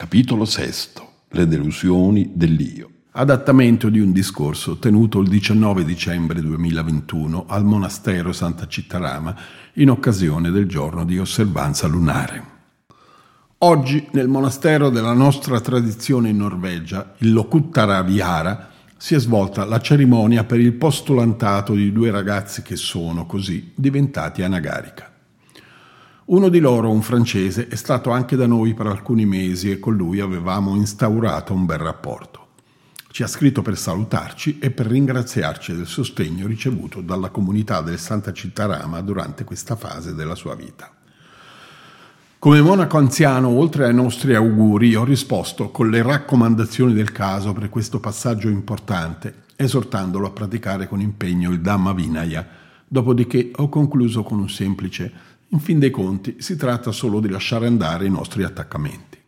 Capitolo VI. Le delusioni dell'io. Adattamento di un discorso tenuto il 19 dicembre 2021 al monastero Santa Cittarama in occasione del giorno di osservanza lunare. Oggi nel monastero della nostra tradizione in Norvegia, il Lokuttara Vihara, si è svolta la cerimonia per il postulantato di due ragazzi che sono così diventati anagarika. Uno di loro, un francese, è stato anche da noi per alcuni mesi e con lui avevamo instaurato un bel rapporto. Ci ha scritto per salutarci e per ringraziarci del sostegno ricevuto dalla comunità del Santa Cittarama durante questa fase della sua vita. Come monaco anziano, oltre ai nostri auguri, ho risposto con le raccomandazioni del caso per questo passaggio importante, esortandolo a praticare con impegno il Dhamma Vinaya. Dopodiché ho concluso con un semplice in fin dei conti si tratta solo di lasciare andare i nostri attaccamenti.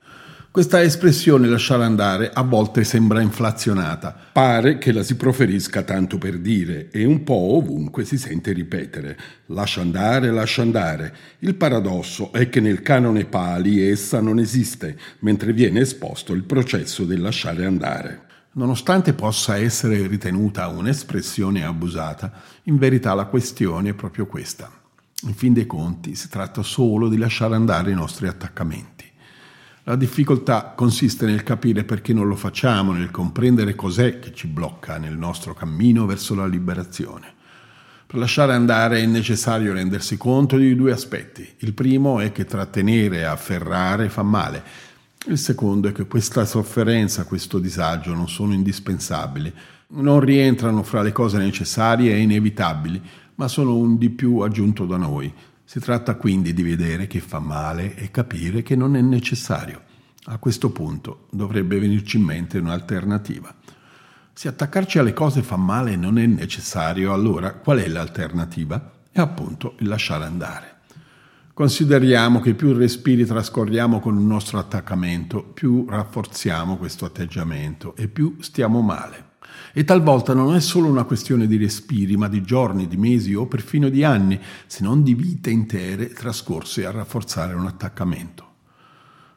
Questa espressione lasciare andare a volte sembra inflazionata, pare che la si proferisca tanto per dire e un po' ovunque si sente ripetere lascia andare, lascia andare. Il paradosso è che nel canone Pali essa non esiste, mentre viene esposto il processo del lasciare andare. Nonostante possa essere ritenuta un'espressione abusata, in verità la questione è proprio questa. In fin dei conti si tratta solo di lasciare andare i nostri attaccamenti. La difficoltà consiste nel capire perché non lo facciamo, nel comprendere cos'è che ci blocca nel nostro cammino verso la liberazione. Per lasciare andare è necessario rendersi conto di due aspetti. Il primo è che trattenere e afferrare fa male. Il secondo è che questa sofferenza, questo disagio non sono indispensabili, non rientrano fra le cose necessarie e inevitabili, ma sono un di più aggiunto da noi. Si tratta quindi di vedere che fa male e capire che non è necessario. A questo punto dovrebbe venirci in mente un'alternativa. Se attaccarci alle cose fa male e non è necessario, allora qual è l'alternativa? È appunto il lasciare andare. Consideriamo che più respiri trascorriamo con il nostro attaccamento, più rafforziamo questo atteggiamento e più stiamo male. E talvolta non è solo una questione di respiri, ma di giorni, di mesi o perfino di anni, se non di vite intere trascorse a rafforzare un attaccamento.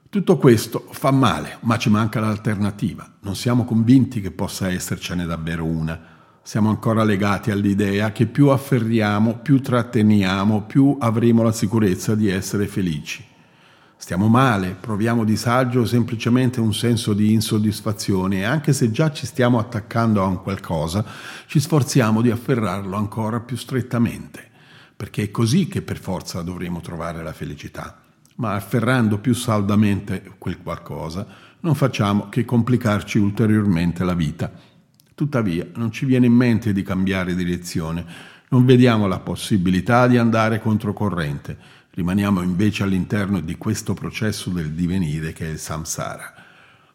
Tutto questo fa male, ma ci manca l'alternativa. Non siamo convinti che possa essercene davvero una. Siamo ancora legati all'idea che più afferriamo, più tratteniamo, più avremo la sicurezza di essere felici. Stiamo male, proviamo disagio o semplicemente un senso di insoddisfazione e anche se già ci stiamo attaccando a un qualcosa, ci sforziamo di afferrarlo ancora più strettamente, perché è così che per forza dovremo trovare la felicità. Ma afferrando più saldamente quel qualcosa, non facciamo che complicarci ulteriormente la vita. Tuttavia non ci viene in mente di cambiare direzione, non vediamo la possibilità di andare controcorrente Rimaniamo invece all'interno di questo processo del divenire che è il samsara.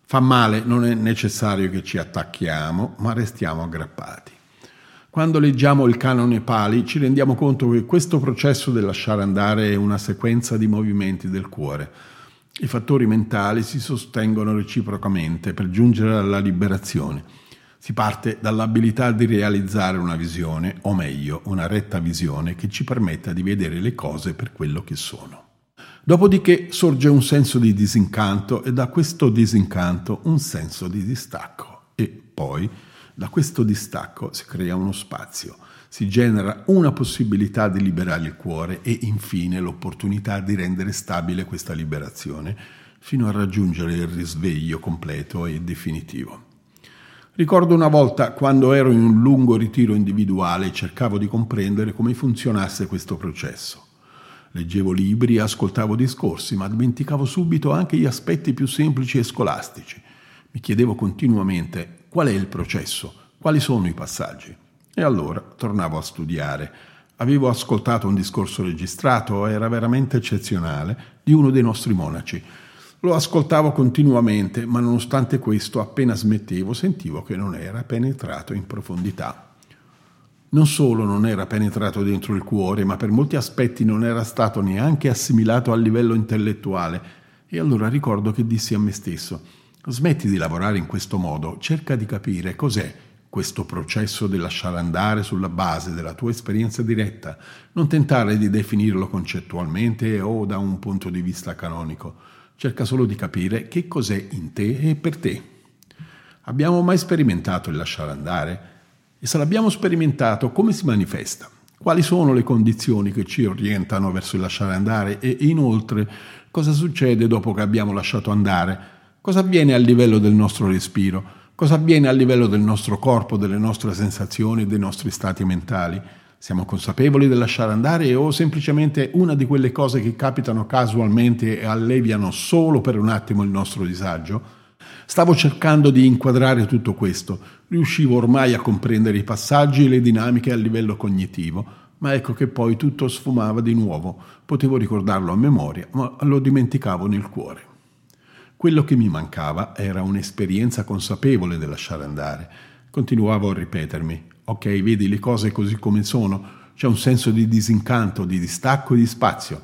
Fa male, non è necessario che ci attacchiamo, ma restiamo aggrappati. Quando leggiamo il canone Pali ci rendiamo conto che questo processo del lasciare andare è una sequenza di movimenti del cuore. I fattori mentali si sostengono reciprocamente per giungere alla liberazione si parte dall'abilità di realizzare una visione, o meglio, una retta visione che ci permetta di vedere le cose per quello che sono. Dopodiché sorge un senso di disincanto e da questo disincanto un senso di distacco e poi da questo distacco si crea uno spazio, si genera una possibilità di liberare il cuore e infine l'opportunità di rendere stabile questa liberazione fino a raggiungere il risveglio completo e definitivo. Ricordo una volta quando ero in un lungo ritiro individuale cercavo di comprendere come funzionasse questo processo. Leggevo libri ascoltavo discorsi, ma dimenticavo subito anche gli aspetti più semplici e scolastici. Mi chiedevo continuamente qual è il processo, quali sono i passaggi. E allora tornavo a studiare. Avevo ascoltato un discorso registrato, era veramente eccezionale, di uno dei nostri monaci lo ascoltavo continuamente, ma nonostante questo, appena smettevo, sentivo che non era penetrato in profondità. Non solo non era penetrato dentro il cuore, ma per molti aspetti non era stato neanche assimilato a livello intellettuale. E allora ricordo che dissi a me stesso, smetti di lavorare in questo modo, cerca di capire cos'è questo processo di lasciare andare sulla base della tua esperienza diretta, non tentare di definirlo concettualmente o da un punto di vista canonico cerca solo di capire che cos'è in te e per te. Abbiamo mai sperimentato il lasciare andare? E se l'abbiamo sperimentato, come si manifesta? Quali sono le condizioni che ci orientano verso il lasciare andare? E inoltre, cosa succede dopo che abbiamo lasciato andare? Cosa avviene a livello del nostro respiro? Cosa avviene a livello del nostro corpo, delle nostre sensazioni, dei nostri stati mentali? Siamo consapevoli del lasciare andare o semplicemente una di quelle cose che capitano casualmente e alleviano solo per un attimo il nostro disagio? Stavo cercando di inquadrare tutto questo, riuscivo ormai a comprendere i passaggi e le dinamiche a livello cognitivo, ma ecco che poi tutto sfumava di nuovo, potevo ricordarlo a memoria, ma lo dimenticavo nel cuore. Quello che mi mancava era un'esperienza consapevole del lasciare andare. Continuavo a ripetermi, ok, vedi le cose così come sono, c'è un senso di disincanto, di distacco e di spazio.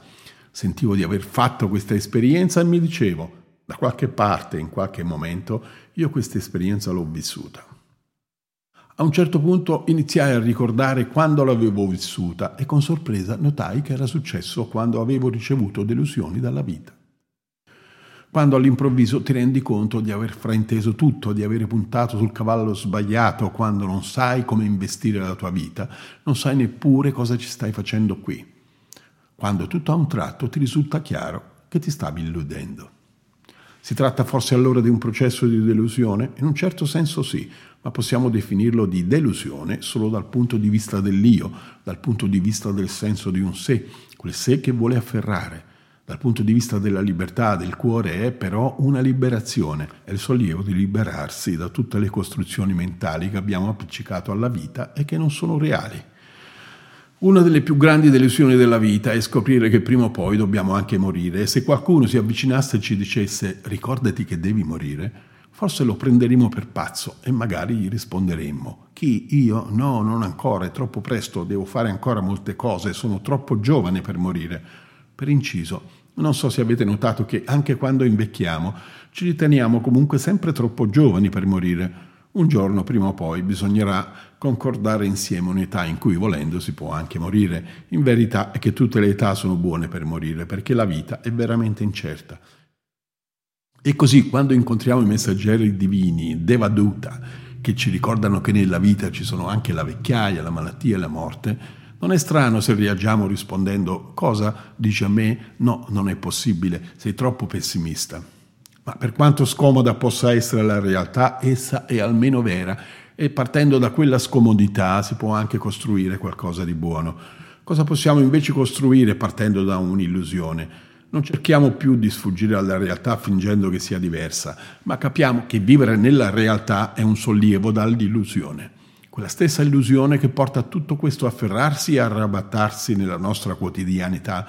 Sentivo di aver fatto questa esperienza e mi dicevo, da qualche parte, in qualche momento, io questa esperienza l'ho vissuta. A un certo punto iniziai a ricordare quando l'avevo vissuta e con sorpresa notai che era successo quando avevo ricevuto delusioni dalla vita quando all'improvviso ti rendi conto di aver frainteso tutto, di avere puntato sul cavallo sbagliato, quando non sai come investire la tua vita, non sai neppure cosa ci stai facendo qui, quando tutto a un tratto ti risulta chiaro che ti stavi illudendo. Si tratta forse allora di un processo di delusione? In un certo senso sì, ma possiamo definirlo di delusione solo dal punto di vista dell'io, dal punto di vista del senso di un sé, quel sé che vuole afferrare dal punto di vista della libertà del cuore è però una liberazione, è il sollievo di liberarsi da tutte le costruzioni mentali che abbiamo appiccicato alla vita e che non sono reali. Una delle più grandi delusioni della vita è scoprire che prima o poi dobbiamo anche morire e se qualcuno si avvicinasse e ci dicesse ricordati che devi morire, forse lo prenderemo per pazzo e magari gli risponderemmo chi io? No, non ancora, è troppo presto, devo fare ancora molte cose, sono troppo giovane per morire. Per inciso, non so se avete notato che anche quando invecchiamo ci riteniamo comunque sempre troppo giovani per morire. Un giorno, prima o poi, bisognerà concordare insieme un'età in cui volendo si può anche morire. In verità è che tutte le età sono buone per morire, perché la vita è veramente incerta. E così, quando incontriamo i messaggeri divini, Devaduta, che ci ricordano che nella vita ci sono anche la vecchiaia, la malattia e la morte, non è strano se reagiamo rispondendo cosa dici a me? No, non è possibile, sei troppo pessimista. Ma per quanto scomoda possa essere la realtà, essa è almeno vera e partendo da quella scomodità si può anche costruire qualcosa di buono. Cosa possiamo invece costruire partendo da un'illusione? Non cerchiamo più di sfuggire alla realtà fingendo che sia diversa, ma capiamo che vivere nella realtà è un sollievo dall'illusione quella stessa illusione che porta tutto questo a afferrarsi e arrabattarsi nella nostra quotidianità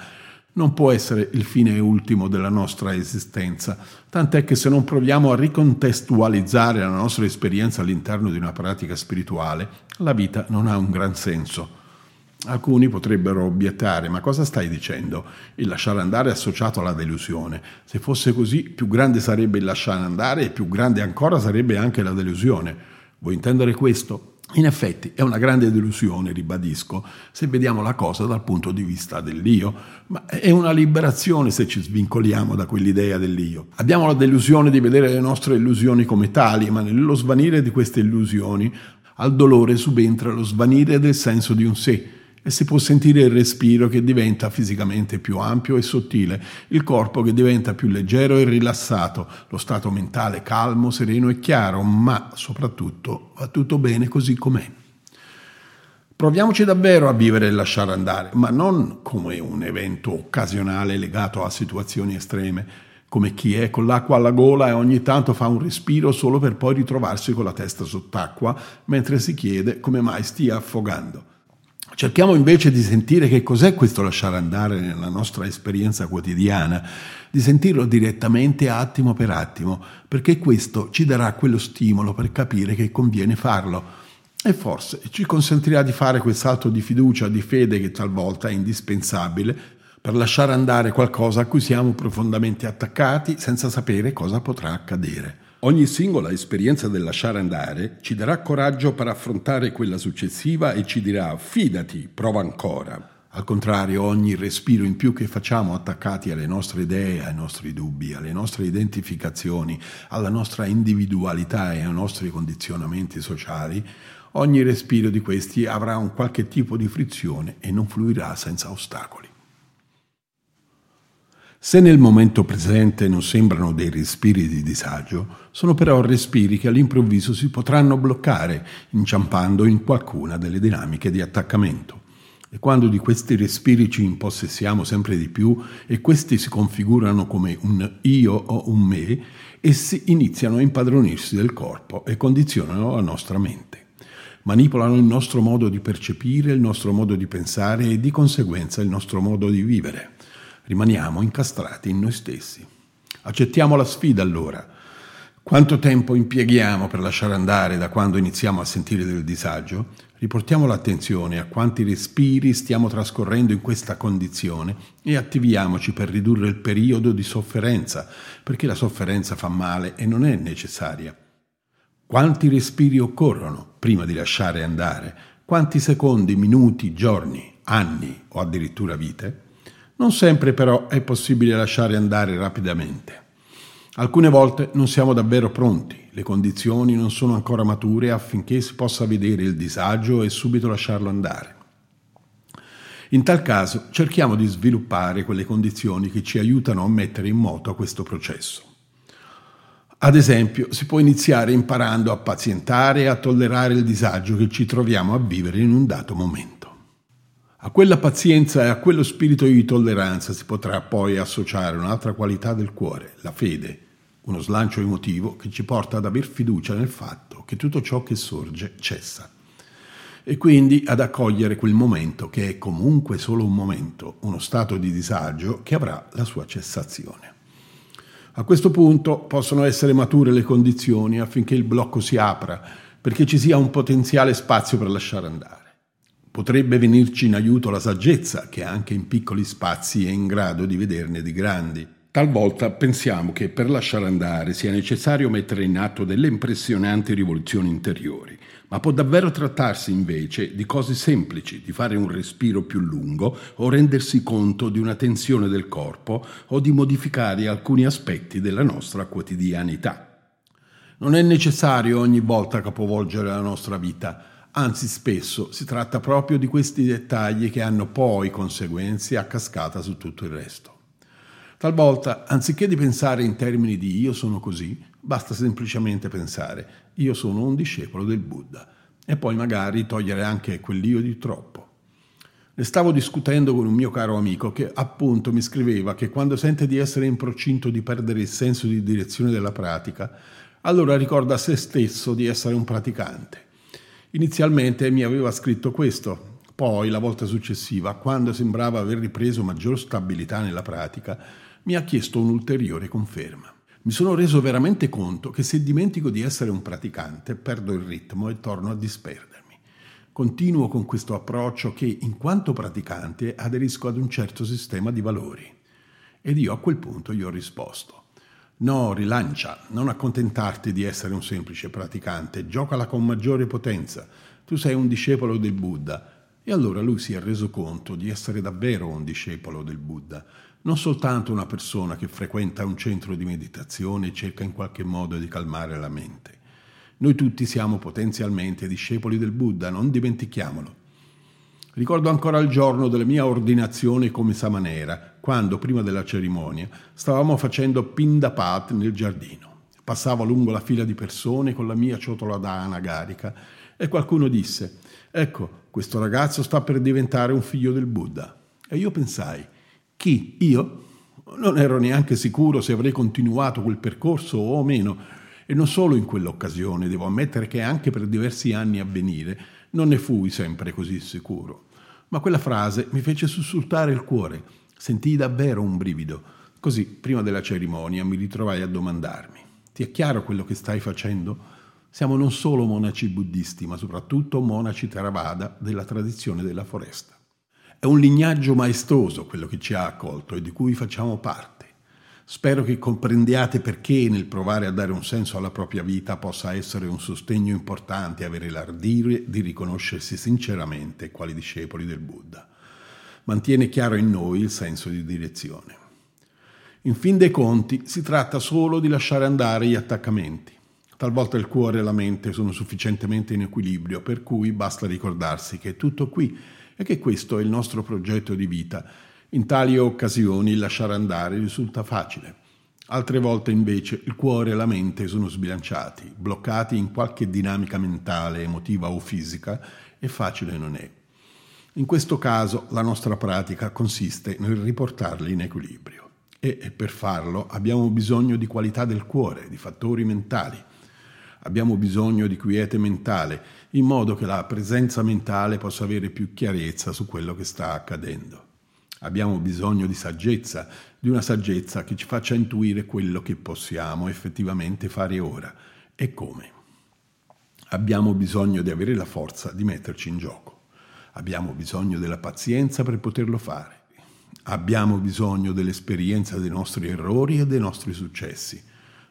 non può essere il fine ultimo della nostra esistenza, tant'è che se non proviamo a ricontestualizzare la nostra esperienza all'interno di una pratica spirituale, la vita non ha un gran senso. Alcuni potrebbero obiettare, ma cosa stai dicendo? Il lasciare andare è associato alla delusione. Se fosse così, più grande sarebbe il lasciare andare e più grande ancora sarebbe anche la delusione. Vuoi intendere questo? In effetti è una grande delusione, ribadisco, se vediamo la cosa dal punto di vista dell'io, ma è una liberazione se ci svincoliamo da quell'idea dell'io. Abbiamo la delusione di vedere le nostre illusioni come tali, ma nello svanire di queste illusioni al dolore subentra lo svanire del senso di un sé, e si può sentire il respiro che diventa fisicamente più ampio e sottile, il corpo che diventa più leggero e rilassato, lo stato mentale calmo, sereno e chiaro, ma soprattutto va tutto bene così com'è. Proviamoci davvero a vivere e lasciare andare, ma non come un evento occasionale legato a situazioni estreme, come chi è con l'acqua alla gola e ogni tanto fa un respiro solo per poi ritrovarsi con la testa sott'acqua mentre si chiede come mai stia affogando. Cerchiamo invece di sentire che cos'è questo lasciare andare nella nostra esperienza quotidiana, di sentirlo direttamente attimo per attimo, perché questo ci darà quello stimolo per capire che conviene farlo e forse ci consentirà di fare quel salto di fiducia, di fede che talvolta è indispensabile per lasciare andare qualcosa a cui siamo profondamente attaccati senza sapere cosa potrà accadere. Ogni singola esperienza del lasciare andare ci darà coraggio per affrontare quella successiva e ci dirà fidati, prova ancora. Al contrario, ogni respiro in più che facciamo attaccati alle nostre idee, ai nostri dubbi, alle nostre identificazioni, alla nostra individualità e ai nostri condizionamenti sociali, ogni respiro di questi avrà un qualche tipo di frizione e non fluirà senza ostacoli. Se nel momento presente non sembrano dei respiri di disagio, sono però respiri che all'improvviso si potranno bloccare, inciampando in qualcuna delle dinamiche di attaccamento. E quando di questi respiri ci impossessiamo sempre di più e questi si configurano come un io o un me, essi iniziano a impadronirsi del corpo e condizionano la nostra mente. Manipolano il nostro modo di percepire, il nostro modo di pensare e di conseguenza il nostro modo di vivere. Rimaniamo incastrati in noi stessi. Accettiamo la sfida allora. Quanto tempo impieghiamo per lasciare andare da quando iniziamo a sentire del disagio? Riportiamo l'attenzione a quanti respiri stiamo trascorrendo in questa condizione e attiviamoci per ridurre il periodo di sofferenza, perché la sofferenza fa male e non è necessaria. Quanti respiri occorrono prima di lasciare andare? Quanti secondi, minuti, giorni, anni o addirittura vite? Non sempre però è possibile lasciare andare rapidamente. Alcune volte non siamo davvero pronti, le condizioni non sono ancora mature affinché si possa vedere il disagio e subito lasciarlo andare. In tal caso cerchiamo di sviluppare quelle condizioni che ci aiutano a mettere in moto questo processo. Ad esempio, si può iniziare imparando a pazientare e a tollerare il disagio che ci troviamo a vivere in un dato momento. A quella pazienza e a quello spirito di tolleranza si potrà poi associare un'altra qualità del cuore, la fede, uno slancio emotivo che ci porta ad aver fiducia nel fatto che tutto ciò che sorge cessa e quindi ad accogliere quel momento che è comunque solo un momento, uno stato di disagio che avrà la sua cessazione. A questo punto possono essere mature le condizioni affinché il blocco si apra, perché ci sia un potenziale spazio per lasciare andare. Potrebbe venirci in aiuto la saggezza, che anche in piccoli spazi è in grado di vederne di grandi Talvolta pensiamo che per lasciare andare sia necessario mettere in atto delle impressionanti rivoluzioni interiori, ma può davvero trattarsi invece di cose semplici, di fare un respiro più lungo o rendersi conto di una tensione del corpo o di modificare alcuni aspetti della nostra quotidianità. Non è necessario ogni volta capovolgere la nostra vita, anzi spesso si tratta proprio di questi dettagli che hanno poi conseguenze a cascata su tutto il resto. Talvolta, anziché di pensare in termini di io sono così, basta semplicemente pensare io sono un discepolo del Buddha e poi magari togliere anche quell'io di troppo. Ne stavo discutendo con un mio caro amico che appunto mi scriveva che quando sente di essere in procinto di perdere il senso di direzione della pratica, allora ricorda a se stesso di essere un praticante. Inizialmente mi aveva scritto questo, poi la volta successiva, quando sembrava aver ripreso maggior stabilità nella pratica, mi ha chiesto un'ulteriore conferma. Mi sono reso veramente conto che se dimentico di essere un praticante, perdo il ritmo e torno a disperdermi. Continuo con questo approccio che, in quanto praticante, aderisco ad un certo sistema di valori. Ed io a quel punto gli ho risposto. No, rilancia, non accontentarti di essere un semplice praticante, giocala con maggiore potenza. Tu sei un discepolo del Buddha. E allora lui si è reso conto di essere davvero un discepolo del Buddha non soltanto una persona che frequenta un centro di meditazione e cerca in qualche modo di calmare la mente. Noi tutti siamo potenzialmente discepoli del Buddha, non dimentichiamolo. Ricordo ancora il giorno della mia ordinazione come samanera, quando, prima della cerimonia, stavamo facendo pindapat nel giardino. Passavo lungo la fila di persone con la mia ciotola d'ana carica e qualcuno disse, ecco, questo ragazzo sta per diventare un figlio del Buddha. E io pensai, chi? Io? Non ero neanche sicuro se avrei continuato quel percorso o meno, e non solo in quell'occasione, devo ammettere che anche per diversi anni a venire non ne fui sempre così sicuro. Ma quella frase mi fece sussultare il cuore, sentii davvero un brivido. Così, prima della cerimonia, mi ritrovai a domandarmi, ti è chiaro quello che stai facendo? Siamo non solo monaci buddisti, ma soprattutto monaci Theravada della tradizione della foresta. È un lignaggio maestoso quello che ci ha accolto e di cui facciamo parte. Spero che comprendiate perché nel provare a dare un senso alla propria vita possa essere un sostegno importante avere l'ardire di riconoscersi sinceramente quali discepoli del Buddha. mantiene chiaro in noi il senso di direzione. In fin dei conti si tratta solo di lasciare andare gli attaccamenti. Talvolta il cuore e la mente sono sufficientemente in equilibrio, per cui basta ricordarsi che è tutto qui e che questo è il nostro progetto di vita. In tali occasioni lasciare andare risulta facile. Altre volte invece il cuore e la mente sono sbilanciati, bloccati in qualche dinamica mentale, emotiva o fisica e facile non è. In questo caso la nostra pratica consiste nel riportarli in equilibrio e per farlo abbiamo bisogno di qualità del cuore, di fattori mentali. Abbiamo bisogno di quiete mentale, in modo che la presenza mentale possa avere più chiarezza su quello che sta accadendo. Abbiamo bisogno di saggezza, di una saggezza che ci faccia intuire quello che possiamo effettivamente fare ora e come. Abbiamo bisogno di avere la forza di metterci in gioco. Abbiamo bisogno della pazienza per poterlo fare. Abbiamo bisogno dell'esperienza dei nostri errori e dei nostri successi.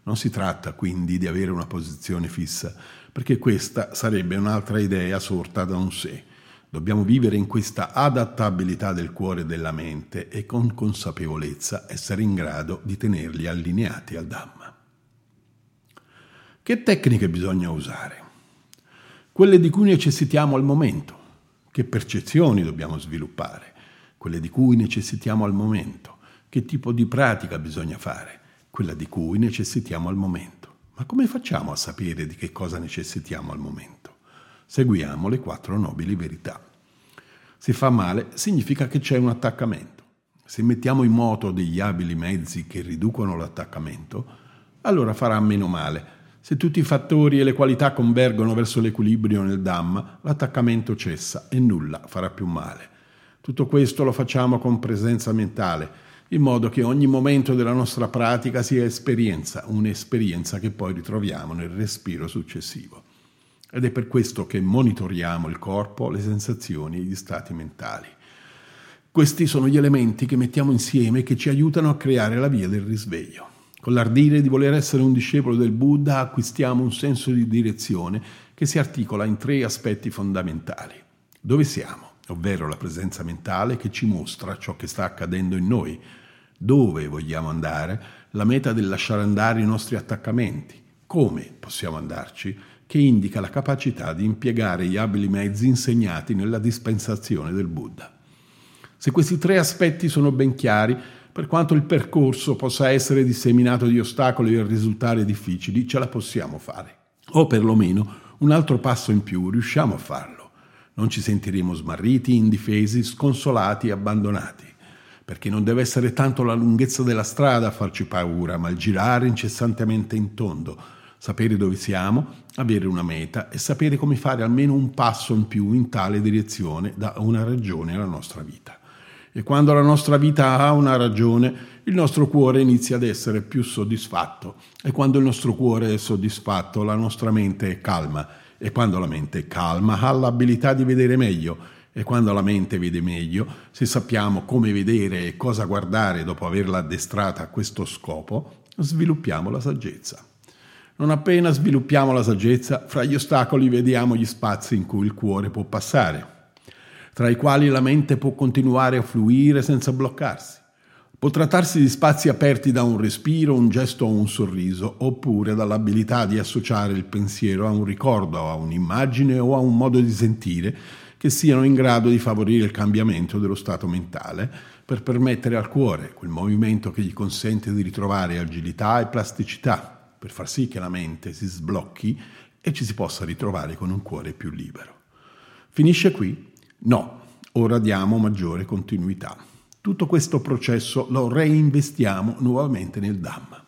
Non si tratta quindi di avere una posizione fissa, perché questa sarebbe un'altra idea sorta da un sé. Dobbiamo vivere in questa adattabilità del cuore e della mente e con consapevolezza essere in grado di tenerli allineati al Dhamma. Che tecniche bisogna usare? Quelle di cui necessitiamo al momento. Che percezioni dobbiamo sviluppare? quelle di cui necessitiamo al momento. Che tipo di pratica bisogna fare? Quella di cui necessitiamo al momento. Ma come facciamo a sapere di che cosa necessitiamo al momento? Seguiamo le quattro nobili verità. Se fa male significa che c'è un attaccamento. Se mettiamo in moto degli abili mezzi che riducono l'attaccamento, allora farà meno male. Se tutti i fattori e le qualità convergono verso l'equilibrio nel Dhamma, l'attaccamento cessa e nulla farà più male. Tutto questo lo facciamo con presenza mentale, in modo che ogni momento della nostra pratica sia esperienza, un'esperienza che poi ritroviamo nel respiro successivo. Ed è per questo che monitoriamo il corpo, le sensazioni e gli stati mentali. Questi sono gli elementi che mettiamo insieme e che ci aiutano a creare la via del risveglio. Con l'ardire di voler essere un discepolo del Buddha acquistiamo un senso di direzione che si articola in tre aspetti fondamentali. Dove siamo? ovvero la presenza mentale che ci mostra ciò che sta accadendo in noi, dove vogliamo andare, la meta del lasciare andare i nostri attaccamenti, come possiamo andarci, che indica la capacità di impiegare gli abili mezzi insegnati nella dispensazione del Buddha. Se questi tre aspetti sono ben chiari, per quanto il percorso possa essere disseminato di ostacoli e risultare difficili, ce la possiamo fare. O perlomeno un altro passo in più riusciamo a farlo. Non ci sentiremo smarriti, indifesi, sconsolati abbandonati, perché non deve essere tanto la lunghezza della strada a farci paura, ma il girare incessantemente in tondo, sapere dove siamo, avere una meta e sapere come fare almeno un passo in più in tale direzione da una ragione alla nostra vita. E quando la nostra vita ha una ragione, il nostro cuore inizia ad essere più soddisfatto. E quando il nostro cuore è soddisfatto, la nostra mente è calma e quando la mente è calma ha l'abilità di vedere meglio e quando la mente vede meglio, se sappiamo come vedere e cosa guardare dopo averla addestrata a questo scopo, sviluppiamo la saggezza. Non appena sviluppiamo la saggezza, fra gli ostacoli vediamo gli spazi in cui il cuore può passare, tra i quali la mente può continuare a fluire senza bloccarsi. Può trattarsi di spazi aperti da un respiro, un gesto o un sorriso, oppure dall'abilità di associare il pensiero a un ricordo, a un'immagine o a un modo di sentire che siano in grado di favorire il cambiamento dello stato mentale per permettere al cuore quel movimento che gli consente di ritrovare agilità e plasticità, per far sì che la mente si sblocchi e ci si possa ritrovare con un cuore più libero. Finisce qui? No, ora diamo maggiore continuità. Tutto questo processo lo reinvestiamo nuovamente nel Dhamma.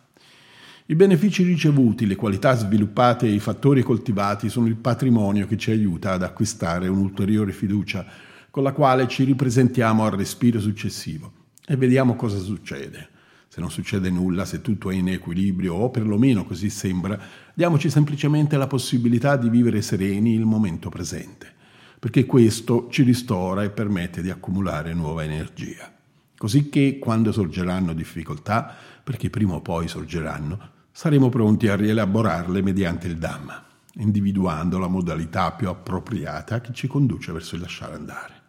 I benefici ricevuti, le qualità sviluppate e i fattori coltivati sono il patrimonio che ci aiuta ad acquistare un'ulteriore fiducia con la quale ci ripresentiamo al respiro successivo e vediamo cosa succede. Se non succede nulla, se tutto è in equilibrio o perlomeno così sembra, diamoci semplicemente la possibilità di vivere sereni il momento presente, perché questo ci ristora e permette di accumulare nuova energia così che quando sorgeranno difficoltà, perché prima o poi sorgeranno, saremo pronti a rielaborarle mediante il Dhamma, individuando la modalità più appropriata che ci conduce verso il lasciare andare.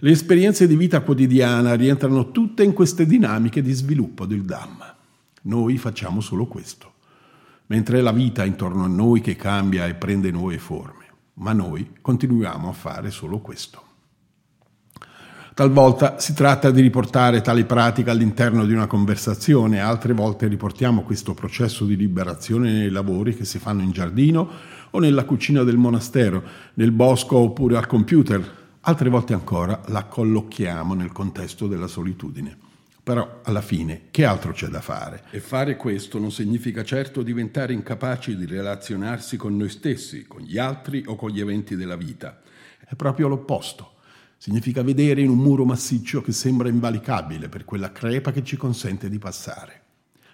Le esperienze di vita quotidiana rientrano tutte in queste dinamiche di sviluppo del Dhamma. Noi facciamo solo questo, mentre è la vita intorno a noi che cambia e prende nuove forme, ma noi continuiamo a fare solo questo. Talvolta si tratta di riportare tale pratica all'interno di una conversazione, altre volte riportiamo questo processo di liberazione nei lavori che si fanno in giardino o nella cucina del monastero, nel bosco oppure al computer. Altre volte ancora la collochiamo nel contesto della solitudine. Però alla fine che altro c'è da fare? E fare questo non significa certo diventare incapaci di relazionarsi con noi stessi, con gli altri o con gli eventi della vita. È proprio l'opposto. Significa vedere in un muro massiccio che sembra invalicabile per quella crepa che ci consente di passare.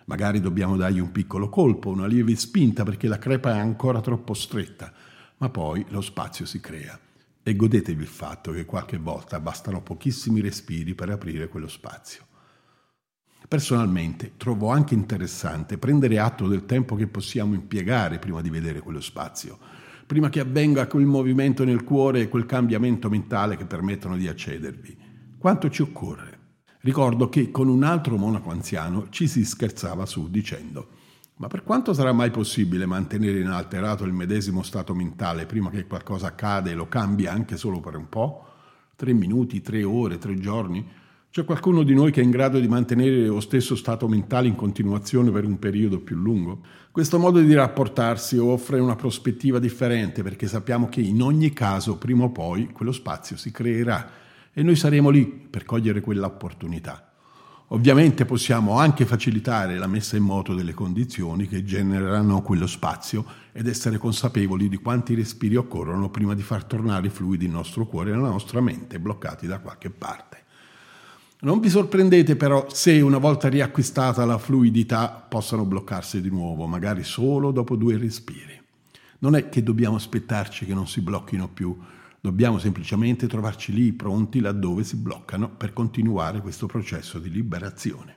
Magari dobbiamo dargli un piccolo colpo, una lieve spinta perché la crepa è ancora troppo stretta, ma poi lo spazio si crea. E godetevi il fatto che qualche volta bastano pochissimi respiri per aprire quello spazio. Personalmente trovo anche interessante prendere atto del tempo che possiamo impiegare prima di vedere quello spazio prima che avvenga quel movimento nel cuore e quel cambiamento mentale che permettono di accedervi. Quanto ci occorre? Ricordo che con un altro monaco anziano ci si scherzava su dicendo ma per quanto sarà mai possibile mantenere inalterato il medesimo stato mentale prima che qualcosa accade e lo cambi anche solo per un po'? Tre minuti, tre ore, tre giorni? C'è qualcuno di noi che è in grado di mantenere lo stesso stato mentale in continuazione per un periodo più lungo? Questo modo di rapportarsi offre una prospettiva differente perché sappiamo che in ogni caso prima o poi quello spazio si creerà e noi saremo lì per cogliere quell'opportunità. Ovviamente possiamo anche facilitare la messa in moto delle condizioni che genereranno quello spazio ed essere consapevoli di quanti respiri occorrono prima di far tornare i fluidi il nostro cuore e la nostra mente bloccati da qualche parte. Non vi sorprendete però se una volta riacquistata la fluidità possano bloccarsi di nuovo, magari solo dopo due respiri. Non è che dobbiamo aspettarci che non si blocchino più, dobbiamo semplicemente trovarci lì pronti laddove si bloccano per continuare questo processo di liberazione.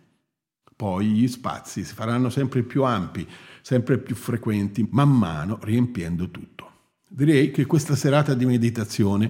Poi gli spazi si faranno sempre più ampi, sempre più frequenti, man mano riempiendo tutto. Direi che questa serata di meditazione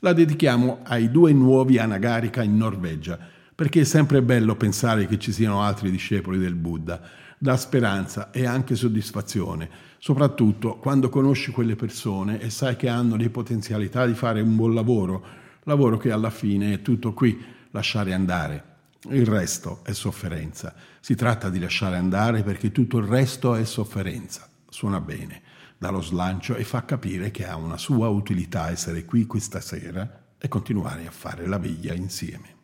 la dedichiamo ai due nuovi Anagarika in Norvegia, perché è sempre bello pensare che ci siano altri discepoli del Buddha, dà speranza e anche soddisfazione, soprattutto quando conosci quelle persone e sai che hanno le potenzialità di fare un buon lavoro, lavoro che alla fine è tutto qui, lasciare andare. Il resto è sofferenza. Si tratta di lasciare andare perché tutto il resto è sofferenza. Suona bene dà lo slancio e fa capire che ha una sua utilità essere qui questa sera e continuare a fare la veglia insieme.